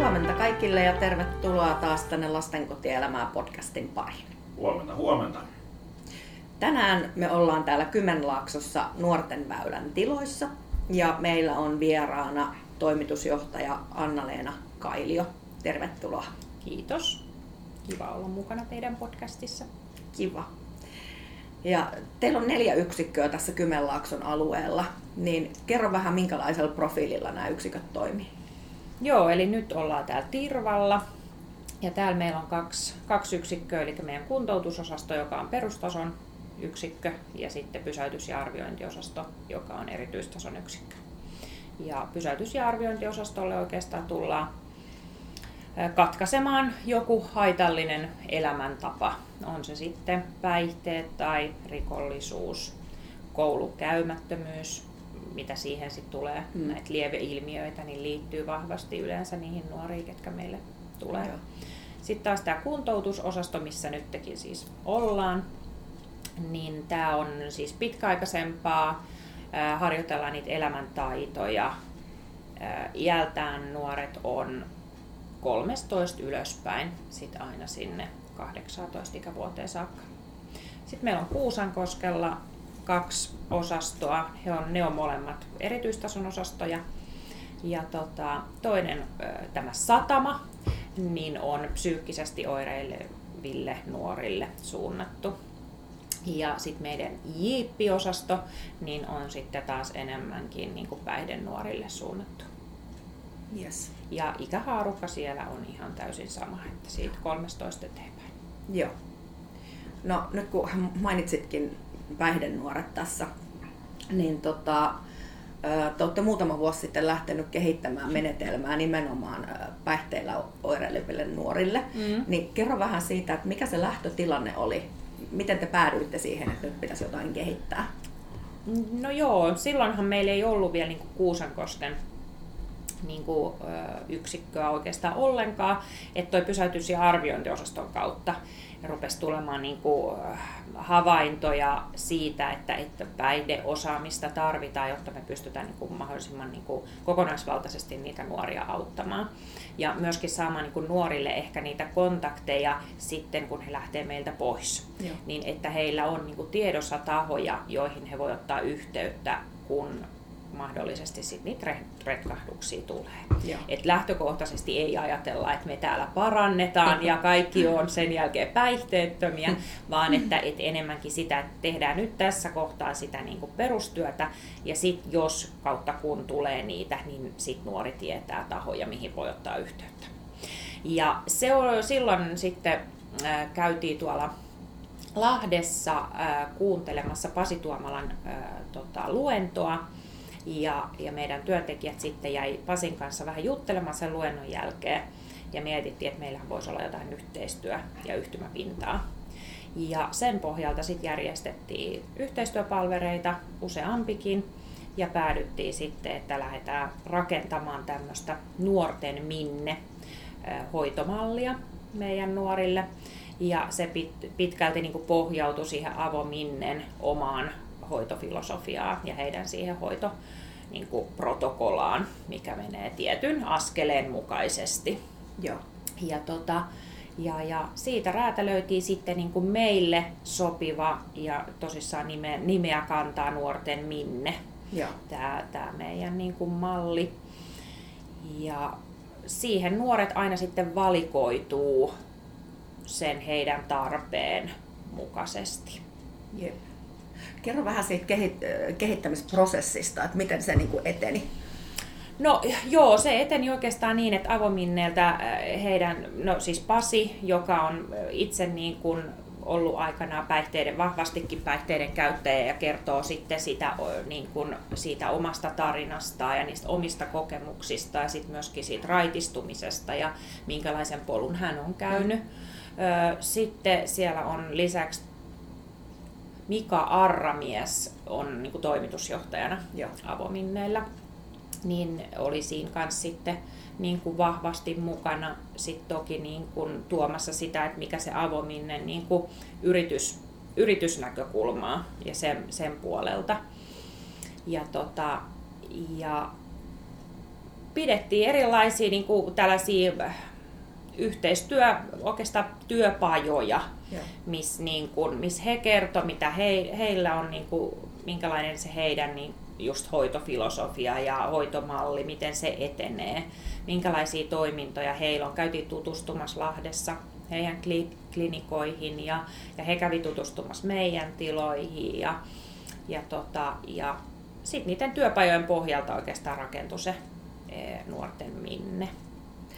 Huomenta kaikille ja tervetuloa taas tänne Lastenkotielämää podcastin pariin. Huomenta, huomenta. Tänään me ollaan täällä Kymenlaaksossa Nuorten väylän tiloissa ja meillä on vieraana toimitusjohtaja Anna-Leena Kailio. Tervetuloa. Kiitos. Kiva olla mukana teidän podcastissa. Kiva. Ja teillä on neljä yksikköä tässä Kymenlaakson alueella, niin kerro vähän minkälaisella profiililla nämä yksiköt toimii. Joo, eli nyt ollaan täällä Tirvalla. Ja täällä meillä on kaksi, kaksi yksikköä, eli meidän kuntoutusosasto, joka on perustason yksikkö, ja sitten pysäytys- ja arviointiosasto, joka on erityistason yksikkö. Ja pysäytys- ja arviointiosastolle oikeastaan tullaan katkaisemaan joku haitallinen elämäntapa. On se sitten päihteet tai rikollisuus, koulukäymättömyys, mitä siihen sitten tulee, mm. näitä lieveilmiöitä, niin liittyy vahvasti yleensä niihin nuoriin, ketkä meille tulee. Joo. Sitten taas tämä kuntoutusosasto, missä nytkin siis ollaan, niin tämä on siis pitkäaikaisempaa, harjoitellaan niitä elämäntaitoja. Iältään nuoret on 13 ylöspäin, sitten aina sinne 18 ikävuoteen saakka. Sitten meillä on Kuusankoskella kaksi osastoa. He on, ne on molemmat erityistason osastoja. Ja tota, toinen, tämä satama, niin on psyykkisesti oireileville nuorille suunnattu. Ja sitten meidän jiippiosasto, niin on sitten taas enemmänkin niin kuin päihdenuorille suunnattu. Yes. Ja ikähaarukka siellä on ihan täysin sama, että siitä 13 eteenpäin. Joo. No nyt kun mainitsitkin päihdenuoret tässä, niin tota, te olette muutama vuosi sitten lähtenyt kehittämään menetelmää nimenomaan päihteillä oireileville nuorille. Mm. Niin kerro vähän siitä, että mikä se lähtötilanne oli? Miten te päädyitte siihen, että nyt pitäisi jotain kehittää? No joo, silloinhan meillä ei ollut vielä niin Kuusankosken niin kuin, yksikköä oikeastaan ollenkaan, että toi ja arviointiosaston kautta rupesi tulemaan niin kuin havaintoja siitä, että, että päihdeosaamista tarvitaan, jotta me pystytään niin kuin mahdollisimman niin kuin kokonaisvaltaisesti niitä nuoria auttamaan. Ja myöskin saamaan niin kuin nuorille ehkä niitä kontakteja sitten, kun he lähtee meiltä pois. Joo. Niin että heillä on niin kuin tiedossa tahoja, joihin he voivat ottaa yhteyttä, kun mahdollisesti sit niitä retkahduksia tulee. Et lähtökohtaisesti ei ajatella, että me täällä parannetaan ja kaikki on sen jälkeen päihteettömiä, vaan että et enemmänkin sitä, että tehdään nyt tässä kohtaa sitä niin kuin perustyötä ja sitten jos kautta kun tulee niitä, niin sitten nuori tietää tahoja, mihin voi ottaa yhteyttä. Ja se on, silloin sitten äh, käytiin tuolla Lahdessa äh, kuuntelemassa Pasi Tuomalan äh, tota, luentoa ja, ja meidän työntekijät sitten jäi Pasin kanssa vähän juttelemaan sen luennon jälkeen ja mietittiin, että meillähän voisi olla jotain yhteistyö- ja yhtymäpintaa. Ja sen pohjalta sitten järjestettiin yhteistyöpalvereita useampikin ja päädyttiin sitten, että lähdetään rakentamaan tämmöistä nuorten minne hoitomallia meidän nuorille. Ja se pitkälti niin pohjautui siihen avominnen omaan hoitofilosofiaa ja heidän siihen hoito niin kuin protokolaan, mikä menee tietyn askeleen mukaisesti. Joo. Ja, tota, ja, ja siitä räätälöitiin sitten niin kuin meille sopiva ja tosissaan nime, nimeä kantaa nuorten minne. Tämä, tämä meidän niin kuin malli. Ja siihen nuoret aina sitten valikoituu sen heidän tarpeen mukaisesti. Jep. Kerro vähän siitä kehittämisprosessista, että miten se niin eteni. No joo, se eteni oikeastaan niin, että avominneeltä äh, heidän, no siis Pasi, joka on äh, itse niin kuin ollut aikana päihteiden, vahvastikin päihteiden käyttäjä ja kertoo sitten sitä, niin kuin siitä omasta tarinastaan ja niistä omista kokemuksista ja sitten myöskin siitä raitistumisesta ja minkälaisen polun hän on käynyt. Mm. Sitten siellä on lisäksi Mika Arramies on niin kuin toimitusjohtajana Joo. Avominneillä, niin oli siinä kanssa sitten niin kuin vahvasti mukana sit toki niin kuin tuomassa sitä, että mikä se avominne niin kuin yritys, yritysnäkökulmaa ja sen, sen puolelta. Ja, tota, ja pidettiin erilaisia niin kuin tällaisia yhteistyö, oikeastaan työpajoja, missä niin miss he kertoi, mitä he, heillä on, niin kuin, minkälainen se heidän niin just hoitofilosofia ja hoitomalli, miten se etenee, minkälaisia toimintoja heillä on. Käytiin tutustumassa Lahdessa heidän klinikoihin ja, ja he kävi tutustumassa meidän tiloihin ja, ja, tota, ja sitten niiden työpajojen pohjalta oikeastaan rakentui se e, nuorten minne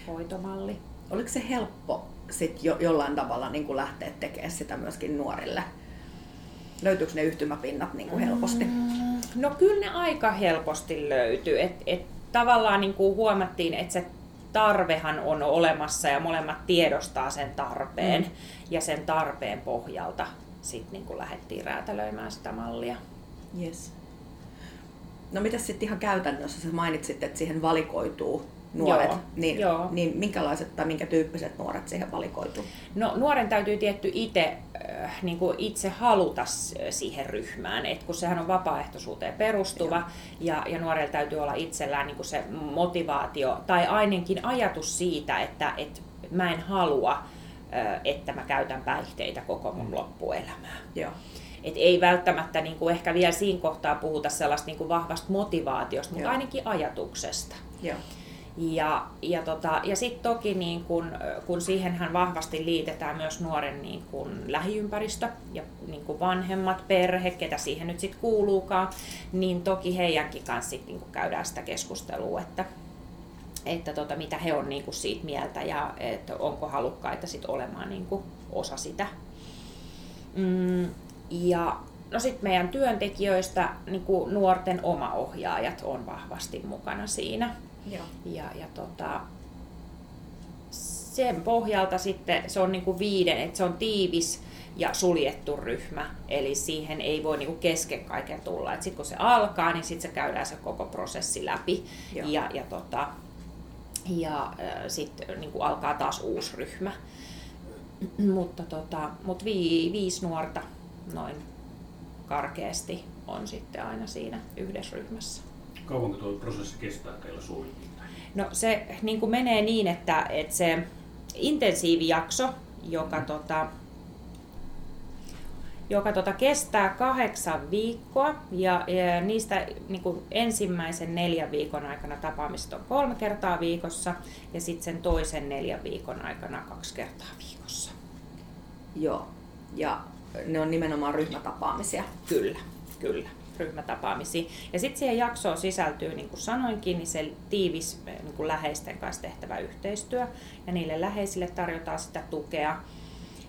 hoitomalli. Oliko se helppo sit jo, jollain tavalla niin kuin lähteä tekemään sitä myöskin nuorille? Löytyykö ne yhtymäpinnat niin kuin helposti? Mm, no kyllä ne aika helposti löytyy. Et, et tavallaan niin kuin huomattiin, että se tarvehan on olemassa ja molemmat tiedostaa sen tarpeen. Mm. Ja sen tarpeen pohjalta sitten niin lähdettiin räätälöimään sitä mallia. Yes. No mitä sitten ihan käytännössä, sä mainitsit, että siihen valikoituu nuoret, Joo. Niin, Joo. niin minkälaiset tai minkä tyyppiset nuoret siihen valikoituu? No nuoren täytyy tietty itse, äh, niin kuin itse haluta siihen ryhmään, että kun sehän on vapaaehtoisuuteen perustuva ja, ja nuorella täytyy olla itsellään niin kuin se motivaatio tai ainakin ajatus siitä, että, että mä en halua, äh, että mä käytän päihteitä koko mun loppuelämää. Joo. Et ei välttämättä niin kuin ehkä vielä siinä kohtaa puhuta sellaista niin kuin vahvasta motivaatiosta, mutta Joo. ainakin ajatuksesta. Joo. Ja, ja, tota, ja sitten toki niin kun, kun siihenhän vahvasti liitetään myös nuoren niin kun lähiympäristö ja niin kun vanhemmat, perhe, ketä siihen nyt sitten kuuluukaan, niin toki heidänkin kanssa sit niin käydään sitä keskustelua, että, että tota, mitä he on niin siitä mieltä ja että onko halukkaita sit olemaan niin osa sitä. Mm, ja no sitten meidän työntekijöistä niin nuorten omaohjaajat on vahvasti mukana siinä. Joo. Ja, ja tota, sen pohjalta sitten se on niin kuin viiden, että se on tiivis ja suljettu ryhmä, eli siihen ei voi niinku kesken kaiken tulla. Sitten kun se alkaa, niin sitten se käydään se koko prosessi läpi Joo. ja, ja, tota, ja sitten niinku alkaa taas uusi ryhmä. mutta tota, mut vi, viisi nuorta noin karkeasti on sitten aina siinä yhdessä ryhmässä. Kauanko tuo prosessi kestää teillä suunnilleen? No se niin kuin menee niin, että, että se intensiivijakso, joka, mm. tota, joka tota kestää kahdeksan viikkoa ja, ja niistä niin kuin ensimmäisen neljän viikon aikana tapaamiset on kolme kertaa viikossa ja sitten sen toisen neljän viikon aikana kaksi kertaa viikossa. Joo, ja ne on nimenomaan ryhmätapaamisia. Kyllä, kyllä ryhmätapaamisia. Ja sitten siihen jaksoon sisältyy, niin kuin sanoinkin, niin se tiivis eh, niin kuin läheisten kanssa tehtävä yhteistyö. Ja niille läheisille tarjotaan sitä tukea.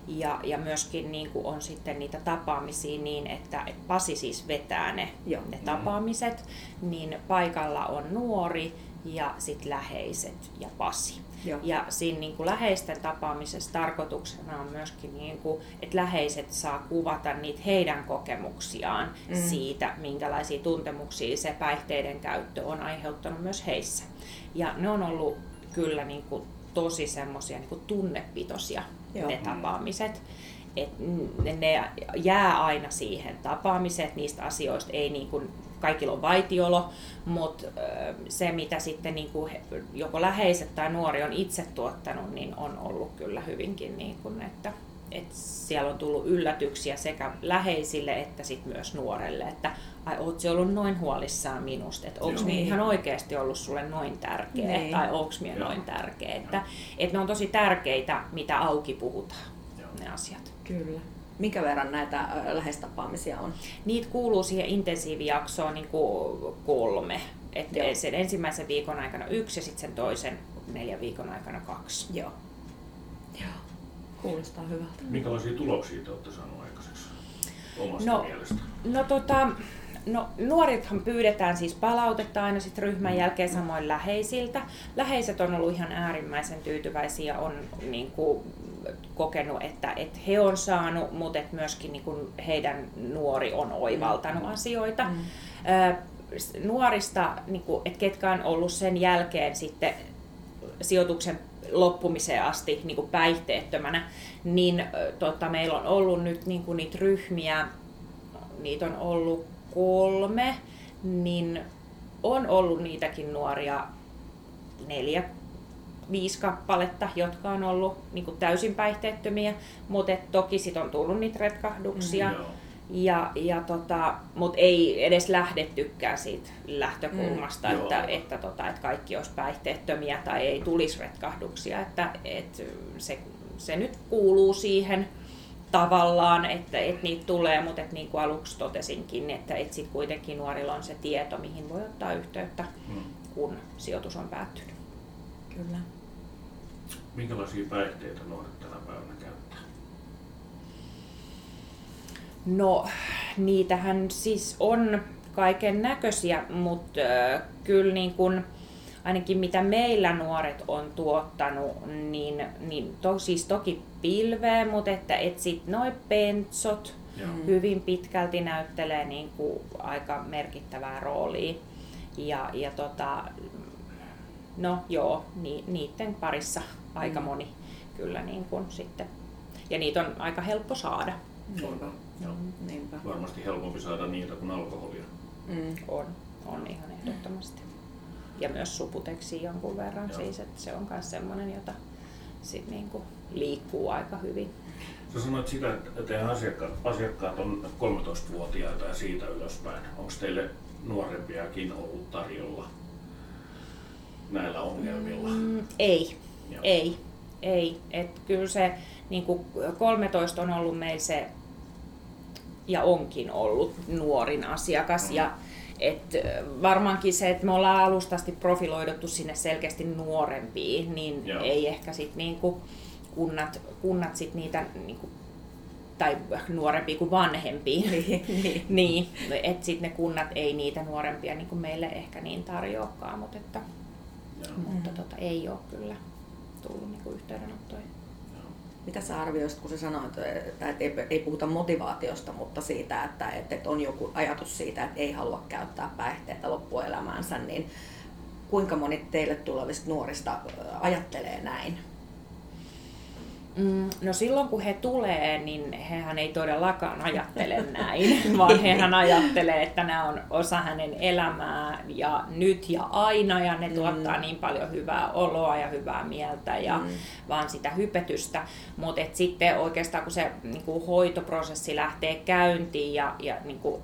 Ja, ja myöskin niin kuin on sitten niitä tapaamisia niin, että, että Pasi siis vetää ne, Joo. ne tapaamiset, niin paikalla on nuori ja sitten läheiset ja Pasi. Joo. Ja siinä niin kuin läheisten tapaamisessa tarkoituksena on myöskin, niin kuin, että läheiset saa kuvata niitä heidän kokemuksiaan mm. siitä, minkälaisia tuntemuksia se päihteiden käyttö on aiheuttanut myös heissä. Ja ne on ollut kyllä niin kuin tosi semmoisia niin tunnepitoisia Joo. ne tapaamiset. Et ne jää aina siihen tapaamiseen, niistä asioista ei niin kuin kaikilla on vaitiolo, mutta se mitä sitten niin kuin joko läheiset tai nuori on itse tuottanut, niin on ollut kyllä hyvinkin niin kuin, että, että siellä on tullut yllätyksiä sekä läheisille että sit myös nuorelle, että ai oot se ollut noin huolissaan minusta, että onko niin. ihan oikeasti ollut sulle noin tärkeä niin. tai onko minä noin tärkeä, että, että ne on tosi tärkeitä, mitä auki puhutaan, Joo. ne asiat. Kyllä. Minkä verran näitä lähestapaamisia on? Niitä kuuluu siihen intensiivijaksoon niin kuin kolme. Että sen ensimmäisen viikon aikana yksi ja sitten sen toisen neljän viikon aikana kaksi. Joo. Joo. Kuulostaa hyvältä. Minkälaisia tuloksia te olette saaneet aikaiseksi omasta no, mielestä? No tota, No, nuorithan pyydetään siis palautetta aina sit ryhmän mm. jälkeen samoin läheisiltä. Läheiset on ollut ihan äärimmäisen tyytyväisiä, on niin kuin, kokenut, että, että he on saanut, mutta että myöskin niin kuin heidän nuori on oivaltanut mm. asioita. Mm. nuorista, niin kuin, että ketkä on ollut sen jälkeen sitten sijoituksen loppumiseen asti niin kuin päihteettömänä, niin tota, meillä on ollut nyt niin kuin niitä ryhmiä, niitä on ollut kolme, niin on ollut niitäkin nuoria, neljä, viisi kappaletta, jotka on ollut niin kuin täysin päihteettömiä, mutta toki sit on tullut niitä retkahduksia. Joo. Ja, ja tota, mutta ei edes lähdettykään siitä lähtökulmasta, Mm, että, joo. että, tota, että kaikki olisi päihteettömiä tai ei tulisi retkahduksia. Että, et se, se nyt kuuluu siihen tavallaan, että, että niitä tulee, mutta että niin kuin aluksi totesinkin, että, että sit kuitenkin nuorilla on se tieto, mihin voi ottaa yhteyttä, Mm. kun sijoitus on päättynyt. Kyllä. Minkälaisia päihteitä nuoret tänä päivänä käyttää? No, niitähän siis on kaiken näköisiä, mutta äh, kyllä niin kun, ainakin mitä meillä nuoret on tuottanut, niin, niin to, siis toki pilveä, mutta että et sit noi pentsot Joo. hyvin pitkälti näyttelee niin kuin aika merkittävää roolia. Ja, ja tota, no joo, ni, niiden parissa aika Mm. moni kyllä niin kuin sitten. Ja niitä on aika helppo saada. Niinpä. Joo. Niinpä. Varmasti helpompi saada niitä kuin alkoholia. Mm. On, on ihan ehdottomasti. Ja myös suputeksi jonkun verran Joo. siis, että se on myös semmoinen, jota sit niinku liikkuu aika hyvin. Sä sanoit sitä, että teidän asiakkaat, asiakkaat on 13-vuotiaita ja siitä ylöspäin. Onko teille nuorempiakin ollut tarjolla näillä ongelmilla? Mm, ei, Joo. ei, ei. Et kyllä se niinku 13 on ollut meillä se, ja onkin ollut nuorin asiakas. Mm. Ja et varmaankin se, että me ollaan alustasti profiloiduttu sinne selkeästi nuorempiin, niin Joo. ei ehkä sit niinku kunnat, kunnat sit niitä niinku, tai nuorempia kuin vanhempia. Niin, niin. niin, että sitten ne kunnat ei niitä nuorempia niin kuin meille ehkä niin tarjoakaan, mutta, että, Joo. mutta tota, ei ole kyllä tullut niin kuin yhteydenottoja. Mitä sä arvioisit, kun sä sanoit, että et ei, ei puhuta motivaatiosta, mutta siitä, että et, et on joku ajatus siitä, että ei halua käyttää päihteitä loppuelämäänsä, niin kuinka moni teille tulevista nuorista ajattelee näin? Mm, no silloin kun he tulee, niin hehän ei todellakaan ajattele näin, vaan hehän ajattelee, että nämä on osa hänen elämää ja nyt ja aina ja ne Mm. tuottaa niin paljon hyvää oloa ja hyvää mieltä ja Mm. vaan sitä hypetystä. Mutta sitten oikeastaan kun se niinku, hoitoprosessi lähtee käyntiin ja, ja niinku,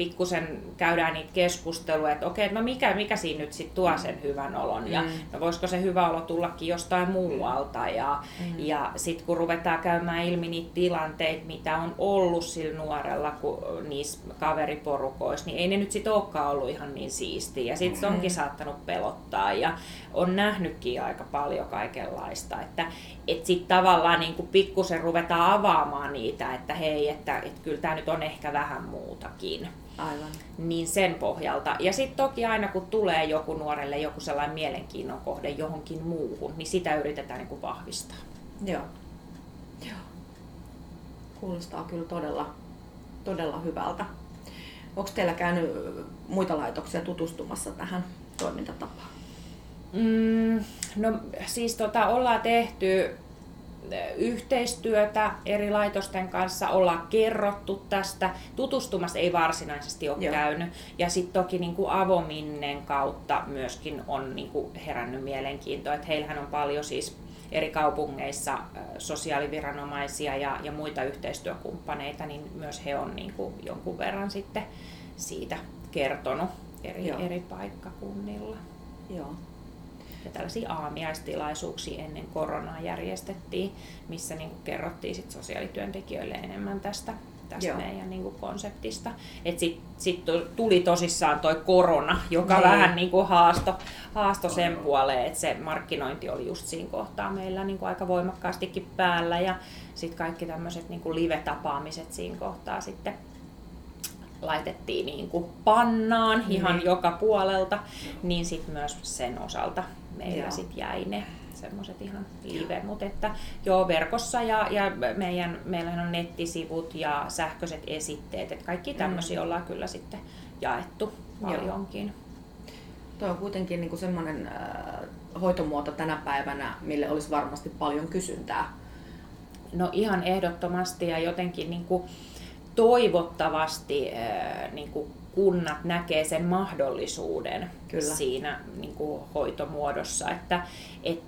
pikkusen käydään niitä keskusteluja, että okei, no mikä, mikä siinä nyt sitten tuo sen hyvän olon ja Mm. no voisiko se hyvä olo tullakin jostain muualta ja, Mm. ja sitten kun ruvetaan käymään ilmi niitä tilanteita, mitä on ollut sillä nuorella kun, niissä kaveriporukoissa, niin ei ne nyt sitten olekaan ollut ihan niin siistiä. Ja sitten se Mm. onkin saattanut pelottaa ja on nähnytkin aika paljon kaikenlaista. Että et sitten tavallaan niin pikkusen ruvetaan avaamaan niitä, että hei, että et kyllä tämä nyt on ehkä vähän muutakin Aivan. niin sen pohjalta. Ja sitten toki aina kun tulee joku nuorelle joku sellainen mielenkiinnon kohde johonkin muuhun, niin sitä yritetään niin kuin vahvistaa. Joo. Joo. Kuulostaa kyllä todella, todella hyvältä. Onko teillä käynyt muita laitoksia tutustumassa tähän toimintatapaan? Mm, no siis tota, ollaan tehty eh, yhteistyötä eri laitosten kanssa, ollaan kerrottu tästä. Tutustumassa ei varsinaisesti ole Joo. käynyt. Ja sitten toki niin kuin avominnen kautta myöskin on niin kuin herännyt mielenkiintoa. Että heillähän on paljon siis eri kaupungeissa sosiaaliviranomaisia ja, ja muita yhteistyökumppaneita, niin myös he on niin kuin jonkun verran sitten siitä kertonut eri, Joo. eri paikkakunnilla. Joo. Ja tällaisia aamiaistilaisuuksia ennen koronaa järjestettiin, missä niin kuin kerrottiin sit sosiaalityöntekijöille enemmän tästä, tästä Joo. meidän niin kuin konseptista. Sitten sit tu- tuli tosissaan toi korona, joka Niin. vähän niin kuin haasto, haasto sen puoleen, että se markkinointi oli just siinä kohtaa meillä niin kuin aika voimakkaastikin päällä ja sitten kaikki tämmöiset niin live-tapaamiset siinä kohtaa sitten laitettiin niin kuin pannaan ihan Niin. joka puolelta, niin sitten myös sen osalta meillä Joo. sit jäi ne semmoiset ihan live, mutta että joo verkossa ja, ja meidän, meillähän on nettisivut ja sähköiset esitteet, että kaikki tämmöisiä ollaan kyllä sitten jaettu Joo. paljonkin. Tuo on kuitenkin niin semmoinen äh, hoitomuoto tänä päivänä, mille olisi varmasti paljon kysyntää. No ihan ehdottomasti ja jotenkin niin kuin toivottavasti äh, niin kuin kunnat näkee sen mahdollisuuden Kyllä. siinä niin kuin hoitomuodossa, että et,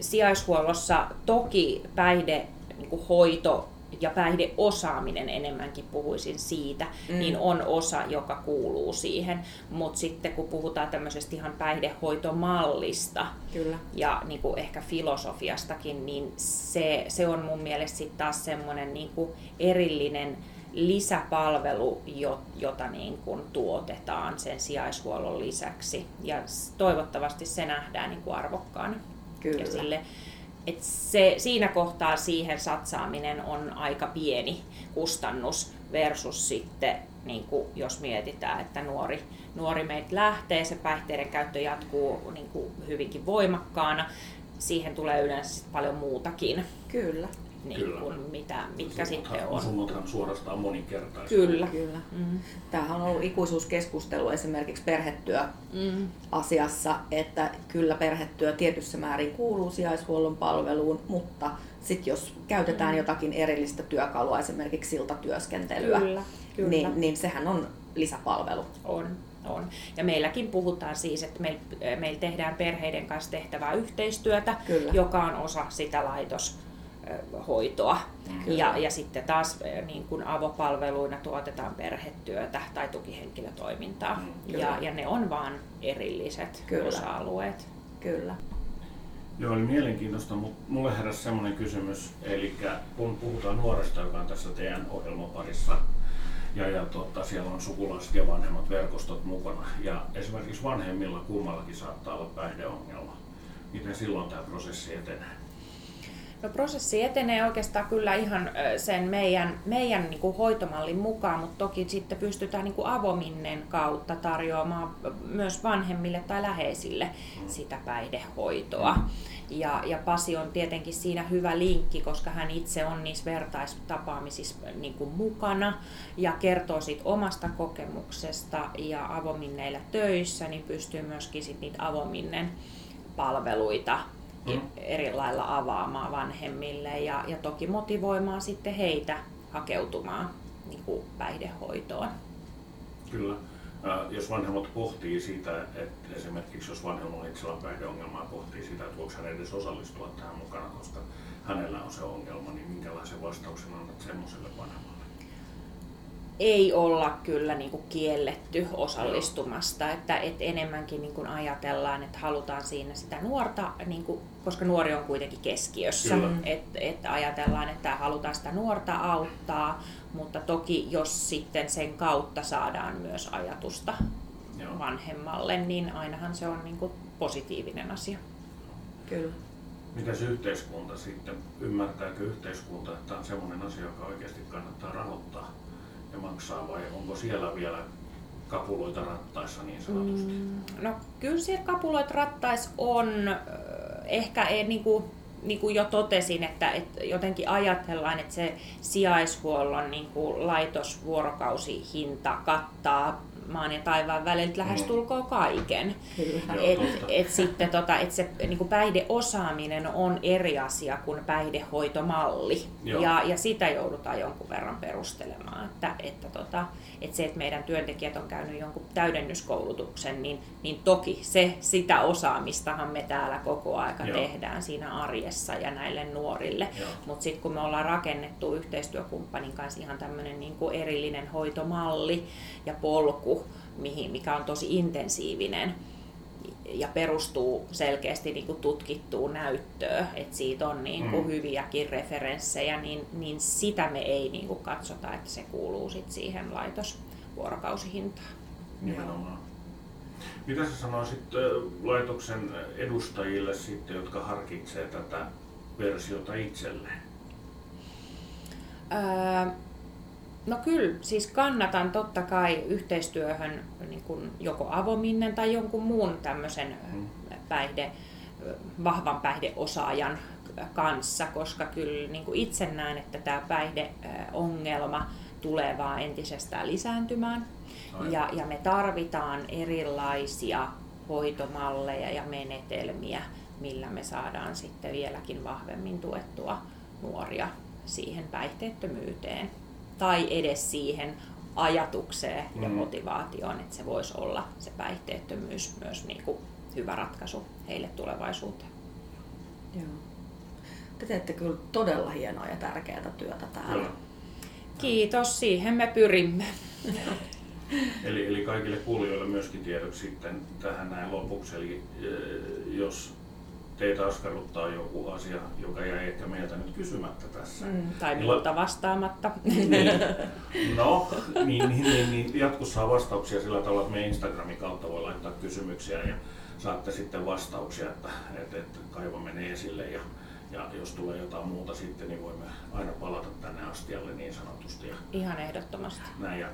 sijaishuollossa toki päihde niin kuin hoito ja päihdeosaaminen enemmänkin puhuisin siitä, mm. niin on osa, joka kuuluu siihen. Mutta sitten kun puhutaan tämmöisestä ihan päihdehoitomallista Kyllä. ja niin kuin ehkä filosofiastakin, niin se, se on mun mielestä sitten taas semmoinen niin kuin erillinen lisäpalvelu, jota niin kuin tuotetaan sen sijaishuollon lisäksi. Ja toivottavasti se nähdään niin kuin arvokkaana. Kyllä. Ja sille, et se, siinä kohtaa siihen satsaaminen on aika pieni kustannus versus sitten, niin kuin jos mietitään, että nuori, nuori meitä lähtee, se päihteiden käyttö jatkuu niin kuin hyvinkin voimakkaana, siihen tulee yleensä paljon muutakin. Kyllä niin Kyllä. kuin mitä, mitkä Summathan, sitten on. Summathan suorastaan moninkertaisia. Kyllä. Kyllä. Mm. Tämähän on ollut ikuisuuskeskustelu esimerkiksi perhetyö-asiassa, mm. että kyllä perhetyö tietyssä määrin kuuluu sijaishuollon palveluun, mutta sitten jos käytetään mm. jotakin erillistä työkalua, esimerkiksi siltatyöskentelyä, kyllä, kyllä. Niin, niin sehän on lisäpalvelu. On. On. Ja meilläkin puhutaan siis, että meillä meil tehdään perheiden kanssa tehtävää yhteistyötä, Kyllä. joka on osa sitä laitos, hoitoa. Ja, ja sitten taas niin kuin avopalveluina tuotetaan perhetyötä tai tukihenkilötoimintaa. Ja, ja ne on vain erilliset kyllä. osa-alueet. Kyllä. Joo, oli mielenkiintoista, mutta mulle heräsi semmoinen kysymys, eli kun puhutaan nuoresta, joka on tässä teidän ohjelmaparissa, ja, ja tota, siellä on sukulaiset ja vanhemmat verkostot mukana, ja esimerkiksi vanhemmilla kummallakin saattaa olla päihdeongelma. Miten silloin tämä prosessi etenee? No prosessi etenee oikeastaan kyllä ihan sen meidän, meidän niin kuin hoitomallin mukaan, mutta toki sitten pystytään niin kuin avominnen kautta tarjoamaan myös vanhemmille tai läheisille sitä päihdehoitoa. Ja, ja Pasi on tietenkin siinä hyvä linkki, koska hän itse on niissä vertaistapaamisissa niin kuin mukana ja kertoo siitä omasta kokemuksesta ja avominneillä töissä, niin pystyy myöskin sit niitä avominnen palveluita mm. eri lailla avaamaan vanhemmille ja, ja toki motivoimaan sitten heitä hakeutumaan niin kuin päihdehoitoon. Kyllä. Jos vanhemmat pohtii sitä, että esimerkiksi jos vanhemmalla itsellä on päihdeongelmaa, pohtii sitä, että voiko hän edes osallistua tähän mukana, koska hänellä on se ongelma, niin minkälaisen vastauksen annat semmoiselle vanhemmalle? Ei olla kyllä niin kuin kielletty osallistumasta, että, että enemmänkin niin kuin ajatellaan, että halutaan siinä sitä nuorta, niin kuin, koska nuori on kuitenkin keskiössä, että, että ajatellaan, että halutaan sitä nuorta auttaa, mutta toki jos sitten sen kautta saadaan myös ajatusta Joo. vanhemmalle, niin ainahan se on niin kuin positiivinen asia. Kyllä. Mitäs yhteiskunta sitten? Ymmärtääkö yhteiskunta, että tämä on sellainen asia, joka oikeasti kannattaa rahoittaa? Ja maksaa vai onko siellä vielä kapuloita rattaissa niin sanotusti? Mm, no kyllä siellä kapuloita rattais on. Ehkä ei, niin kuin, niin kuin jo totesin, että, että jotenkin ajatellaan, että se sijaishuollon niin kuin laitosvuorokausihinta kattaa maan ja taivaan väliltä lähestulkoon mm. kaiken. Et, et sitten tota, et se niin päihdeosaaminen on eri asia kuin päihdehoitomalli. Ja, ja sitä joudutaan jonkun verran perustelemaan. Että, että, tota, että se, että meidän työntekijät on käynyt jonkun täydennyskoulutuksen, niin, niin toki se, sitä osaamistahan me täällä koko aika Joo. tehdään siinä arjessa ja näille nuorille. Mutta sitten kun me ollaan rakennettu yhteistyökumppanin kanssa ihan tämmöinen niin erillinen hoitomalli ja polku, mihin, mikä on tosi intensiivinen ja perustuu selkeästi niin kuin tutkittuun näyttöön, että siitä on niin kuin mm. hyviäkin referenssejä, niin, niin sitä me ei niin kuin katsota, että se kuuluu sit siihen laitosvuorokausihintaan. Nimenomaan. Mitä sä sanoisit laitoksen edustajille sitten, jotka harkitsevat tätä versiota itselleen? Öö, No kyllä, siis kannatan totta kai yhteistyöhön niin kuin joko avominnen tai jonkun muun tämmöisen mm. päihde, vahvan päihdeosaajan kanssa, koska kyllä niin kuin itse näen, että tämä päihdeongelma tulee vaan entisestään lisääntymään. Ja, ja me tarvitaan erilaisia hoitomalleja ja menetelmiä, millä me saadaan sitten vieläkin vahvemmin tuettua nuoria siihen päihteettömyyteen tai edes siihen ajatukseen ja Mm. motivaatioon, että se voisi olla se päihteettömyys myös niin kuin hyvä ratkaisu heille tulevaisuuteen. Joo. Te teette kyllä todella hienoa ja tärkeää työtä täällä. Kyllä. Kiitos, siihen me pyrimme. Eli, eli kaikille kuulijoille myöskin tiedoksi sitten tähän näin lopuksi. Eli eh, jos teitä askarruttaa joku asia, joka jäi ehkä meiltä nyt kysymättä tässä. Mm, tai Niin muuta vastaamatta. Niin. No, niin, niin, niin, niin jatkossa saa vastauksia sillä tavalla, että meidän Instagramin kautta voi laittaa kysymyksiä ja saatte sitten vastauksia, että, että, että kaiva menee esille ja, ja jos tulee jotain muuta sitten, niin voimme aina palata tänne astialle niin sanotusti. Ja Ihan ehdottomasti. näin. Ja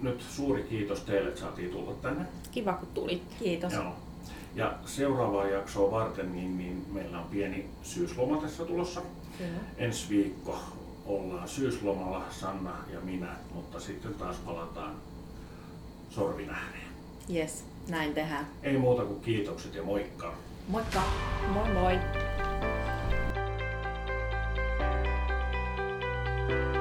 nyt suuri kiitos teille, että saatiin tulla tänne. Kiva, kun tulitte. Kiitos. Joo. Ja seuraavaa jaksoa varten niin, niin meillä on pieni syysloma tässä tulossa. Kyllä. Ensi viikko ollaan syyslomalla, Sanna ja minä, mutta sitten taas palataan sorvinähneen. Yes, näin tehdään. Ei muuta kuin kiitokset ja moikka! Moikka! Moi moi! thank you